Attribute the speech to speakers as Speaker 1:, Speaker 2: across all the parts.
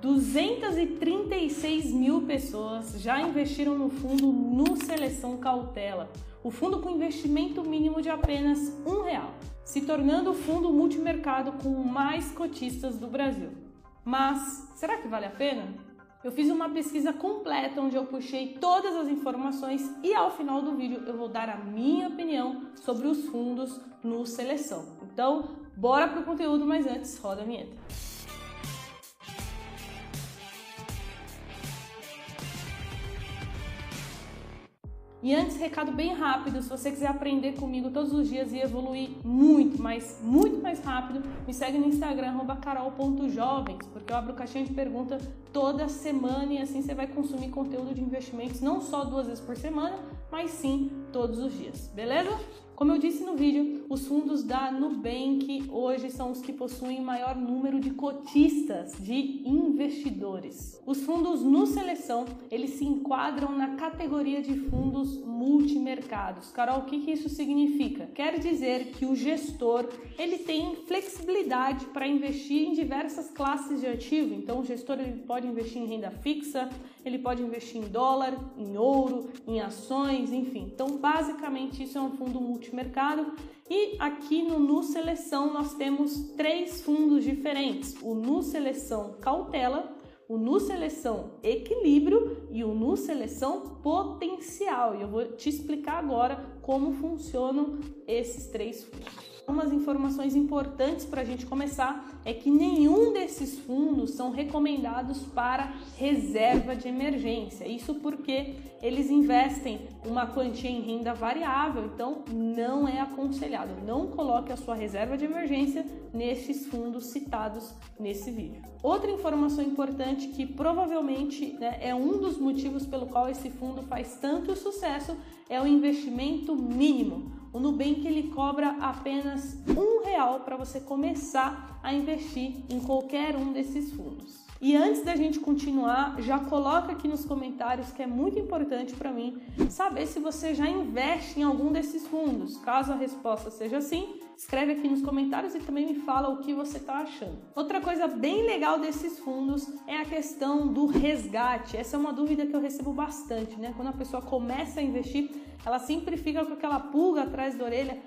Speaker 1: 236 mil pessoas já investiram no fundo no Seleção Cautela, o fundo com investimento mínimo de apenas um real, se tornando o fundo multimercado com mais cotistas do Brasil. Mas será que vale a pena? Eu fiz uma pesquisa completa onde eu puxei todas as informações e ao final do vídeo eu vou dar a minha opinião sobre os fundos no Seleção. Então, bora pro conteúdo, mas antes roda a vinheta. E antes, recado bem rápido, se você quiser aprender comigo todos os dias e evoluir muito, mas muito mais rápido, me segue no Instagram, carol.jovens, porque eu abro caixinha de pergunta toda semana e assim você vai consumir conteúdo de investimentos não só duas vezes por semana, mas sim todos os dias, beleza? Como eu disse no vídeo, os fundos da Nubank hoje são os que possuem maior número de cotistas, de investidores. Os fundos no Seleção, eles se enquadram na categoria de fundos multimercados. Carol, o que, que isso significa? Quer dizer que o gestor, ele tem flexibilidade para investir em diversas classes de ativo. Então, o gestor ele pode investir em renda fixa, ele pode investir em dólar, em ouro, em ações, enfim. Então, basicamente, isso é um fundo multimercado. E aqui no Nu Seleção nós temos três fundos diferentes: o Nu Seleção Cautela, o Nu Seleção Equilíbrio e o Nu Seleção Potencial. E eu vou te explicar agora como funcionam esses três fundos. Umas informações importantes para a gente começar é que nenhum desses fundos são recomendados para reserva de emergência. Isso porque eles investem uma quantia em renda variável, então não é aconselhado. Não coloque a sua reserva de emergência nesses fundos citados nesse vídeo. Outra informação importante que provavelmente né, é um dos motivos pelo qual esse fundo faz tanto sucesso é o investimento mínimo. O Nubank ele cobra apenas um real para você começar a investir em qualquer um desses fundos. E antes da gente continuar, já coloca aqui nos comentários que é muito importante para mim saber se você já investe em algum desses fundos. Caso a resposta seja sim, escreve aqui nos comentários e também me fala o que você está achando. Outra coisa bem legal desses fundos é a questão do resgate. Essa é uma dúvida que eu recebo bastante, né? Quando a pessoa começa a investir, ela sempre fica com aquela pulga atrás da orelha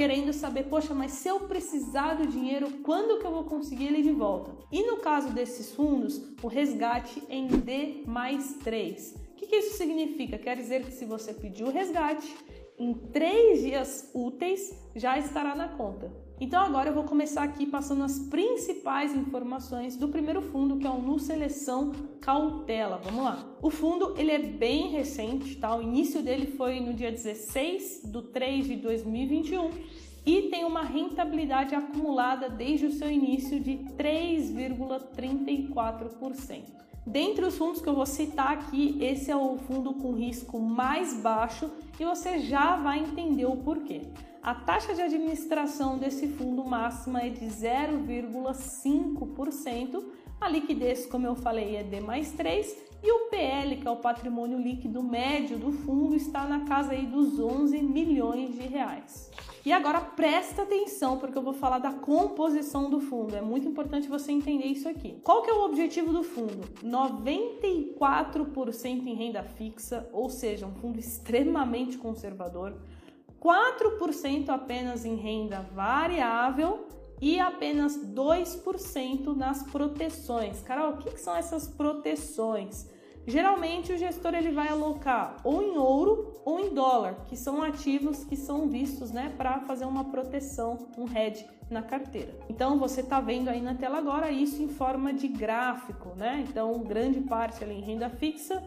Speaker 1: querendo saber, poxa, mas se eu precisar do dinheiro, quando que eu vou conseguir ele de volta? E no caso desses fundos, o resgate em D mais 3. O que, que isso significa? Quer dizer que se você pedir o resgate, em três dias úteis já estará na conta. Então agora eu vou começar aqui passando as principais informações do primeiro fundo, que é o Nu Seleção Cautela. Vamos lá. O fundo ele é bem recente, tá? O início dele foi no dia 16 de 3 de 2021 e tem uma rentabilidade acumulada desde o seu início de 3,34%. Dentre os fundos que eu vou citar aqui, esse é o fundo com risco mais baixo e você já vai entender o porquê. A taxa de administração desse fundo máxima é de 0,5%. A liquidez, como eu falei, é D mais 3 e o PL, que é o patrimônio líquido médio do fundo, está na casa aí dos 11 milhões de reais. E agora presta atenção porque eu vou falar da composição do fundo. É muito importante você entender isso aqui. Qual que é o objetivo do fundo? 94% em renda fixa, ou seja, um fundo extremamente conservador. 4% apenas em renda variável e apenas 2% nas proteções. Carol, o que, que são essas proteções? Geralmente o gestor ele vai alocar ou em ouro ou em dólar, que são ativos que são vistos, né, para fazer uma proteção, um hedge na carteira. Então você está vendo aí na tela agora isso em forma de gráfico, né? Então grande parte ali em renda fixa,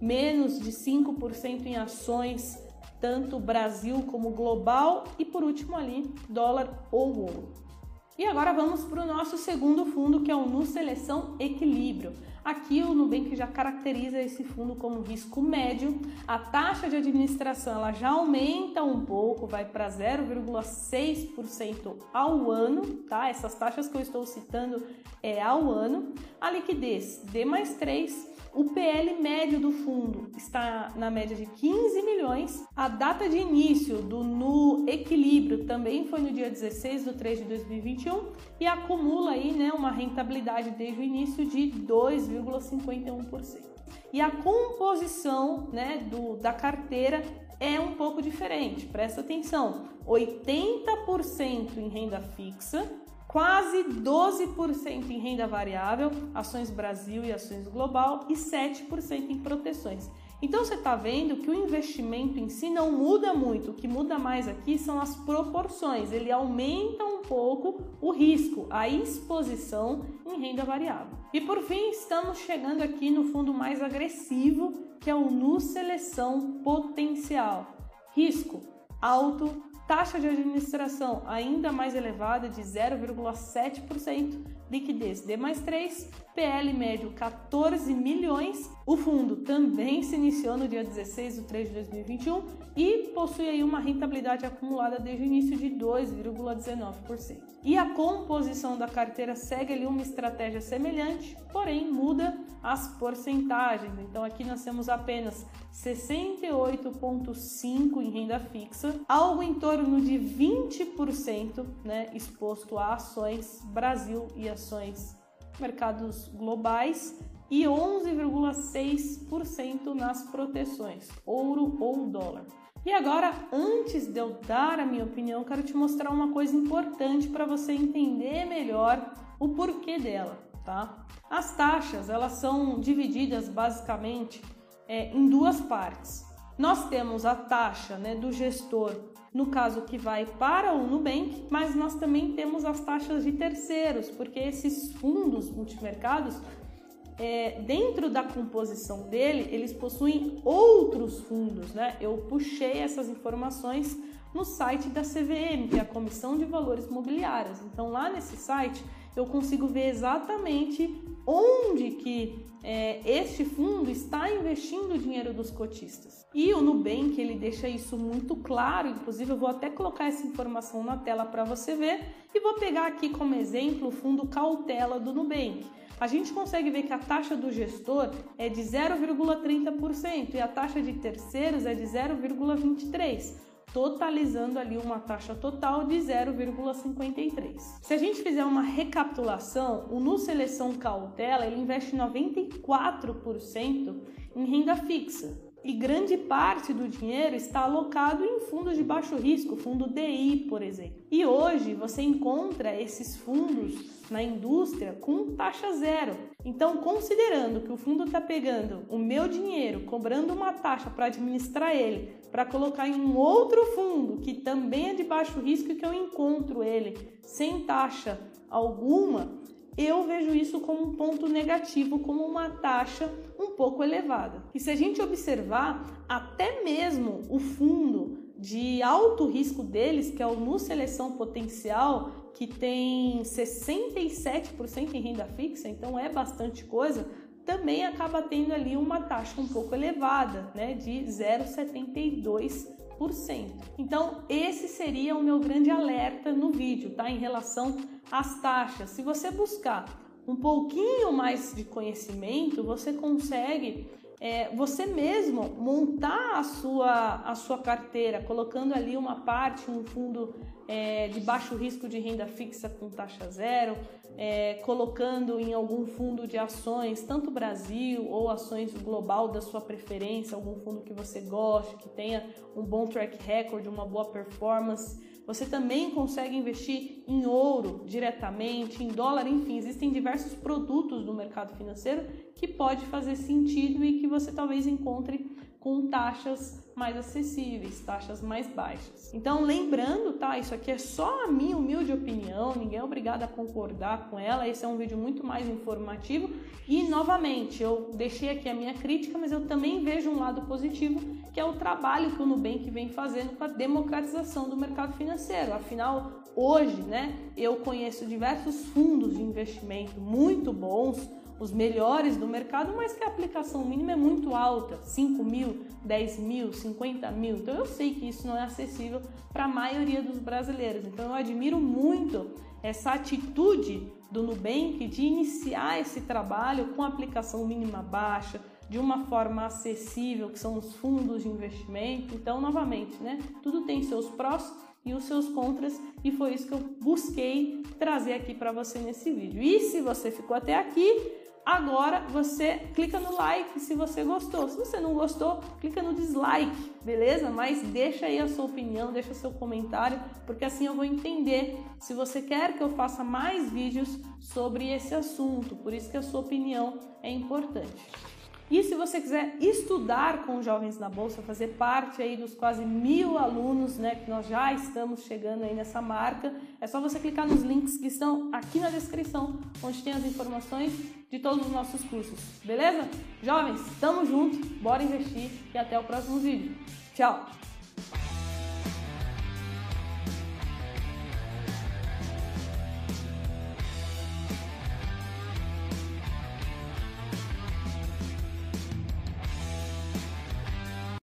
Speaker 1: menos de 5% em ações, tanto Brasil como global e por último ali dólar ou ouro. E agora vamos para o nosso segundo fundo, que é o Nu Seleção Equilíbrio. Aqui o Nubank já caracteriza esse fundo como risco médio. A taxa de administração ela já aumenta um pouco, vai para 0,6% ao ano, tá? Essas taxas que eu estou citando é ao ano. A liquidez D mais 3 o PL médio do fundo está na média de 15 milhões. A data de início do no equilíbrio também foi no dia 16 de 3 de 2021 2021 e acumula aí, né, uma rentabilidade desde o início de 2,51%. E a composição, né, do, da carteira é um pouco diferente. Presta atenção: 80% em renda fixa, quase 12% em renda variável, ações Brasil e ações global e 7% em proteções. Então você está vendo que o investimento em si não muda muito, o que muda mais aqui são as proporções, ele aumenta um pouco o risco, a exposição em renda variável. E por fim, estamos chegando aqui no fundo mais agressivo, que é o Nu Seleção Potencial. Risco alto, taxa de administração ainda mais elevada de 0,7%, liquidez D mais 3, PL médio 14 milhões. O fundo também se iniciou no dia 16 de 3 de 2021 e possui aí uma rentabilidade acumulada desde o início de 2,19%. E a composição da carteira segue ali uma estratégia semelhante, porém muda as porcentagens. Então aqui nós temos apenas 68,5% em renda fixa, algo em torno de 20% né, exposto a ações Brasil e ações mercados globais e 11,6% nas proteções, ouro ou dólar. E agora, antes de eu dar a minha opinião, quero te mostrar uma coisa importante para você entender melhor o porquê dela, tá? As taxas, elas são divididas basicamente é, em duas partes. Nós temos a taxa né, do gestor, no caso que vai para o Nubank, mas nós também temos as taxas de terceiros, porque esses fundos multimercados, é, dentro da composição dele, eles possuem outros fundos. Né? Eu puxei essas informações no site da CVM, que é a Comissão de Valores Mobiliários. Então lá nesse site eu consigo ver exatamente onde que é, este fundo está investindo o dinheiro dos cotistas. E o Nubank ele deixa isso muito claro, inclusive eu vou até colocar essa informação na tela para você ver e vou pegar aqui como exemplo o fundo cautela do Nubank. A gente consegue ver que a taxa do gestor é de 0,30% e a taxa de terceiros é de 0,23% totalizando ali uma taxa total de 0,53. Se a gente fizer uma recapitulação, o Nu Seleção Cautela ele investe 94% em renda fixa, e grande parte do dinheiro está alocado em fundos de baixo risco, fundo DI, por exemplo. E hoje você encontra esses fundos na indústria com taxa zero. Então, considerando que o fundo está pegando o meu dinheiro, cobrando uma taxa para administrar ele, para colocar em um outro fundo que também é de baixo risco e que eu encontro ele sem taxa alguma, eu vejo isso como um ponto negativo, como uma taxa um pouco elevada. E se a gente observar, até mesmo o fundo de alto risco deles, que é o Nu Seleção Potencial, que tem 67% em renda fixa, então é bastante coisa, também acaba tendo ali uma taxa um pouco elevada, né, de 0,72%. Então, esse seria o meu grande alerta no vídeo, tá? Em relação às taxas. Se você buscar um pouquinho mais de conhecimento, você consegue é, você mesmo montar a sua, a sua carteira, colocando ali uma parte, um fundo é, de baixo risco de renda fixa com taxa zero, é, colocando em algum fundo de ações, tanto Brasil ou ações global da sua preferência, algum fundo que você goste, que tenha um bom track record, uma boa performance. Você também consegue investir em ouro diretamente, em dólar, enfim, existem diversos produtos no mercado financeiro que pode fazer sentido e que você talvez encontre com taxas mais acessíveis, taxas mais baixas. Então, lembrando, tá? Isso aqui é só a minha humilde opinião, ninguém é obrigado a concordar com ela. Esse é um vídeo muito mais informativo e, novamente, eu deixei aqui a minha crítica, mas eu também vejo um lado positivo, que é o trabalho que o Nubank vem fazendo com a democratização do mercado financeiro. Afinal, hoje, né, eu conheço diversos fundos de investimento muito bons os melhores do mercado, mas que a aplicação mínima é muito alta, 5 mil, 10 mil, 50 mil. Então eu sei que isso não é acessível para a maioria dos brasileiros. Então eu admiro muito essa atitude do Nubank de iniciar esse trabalho com aplicação mínima baixa, de uma forma acessível, que são os fundos de investimento. Então, novamente, né? Tudo tem seus prós e os seus contras, e foi isso que eu busquei trazer aqui para você nesse vídeo. E se você ficou até aqui, Agora você clica no like se você gostou. Se você não gostou, clica no dislike, beleza? Mas deixa aí a sua opinião, deixa seu comentário, porque assim eu vou entender se você quer que eu faça mais vídeos sobre esse assunto. Por isso que a sua opinião é importante. E se você quiser estudar com jovens na bolsa, fazer parte aí dos quase mil alunos, né, que nós já estamos chegando aí nessa marca, é só você clicar nos links que estão aqui na descrição, onde tem as informações de todos os nossos cursos, beleza? Jovens, tamo junto, bora investir e até o próximo vídeo. Tchau!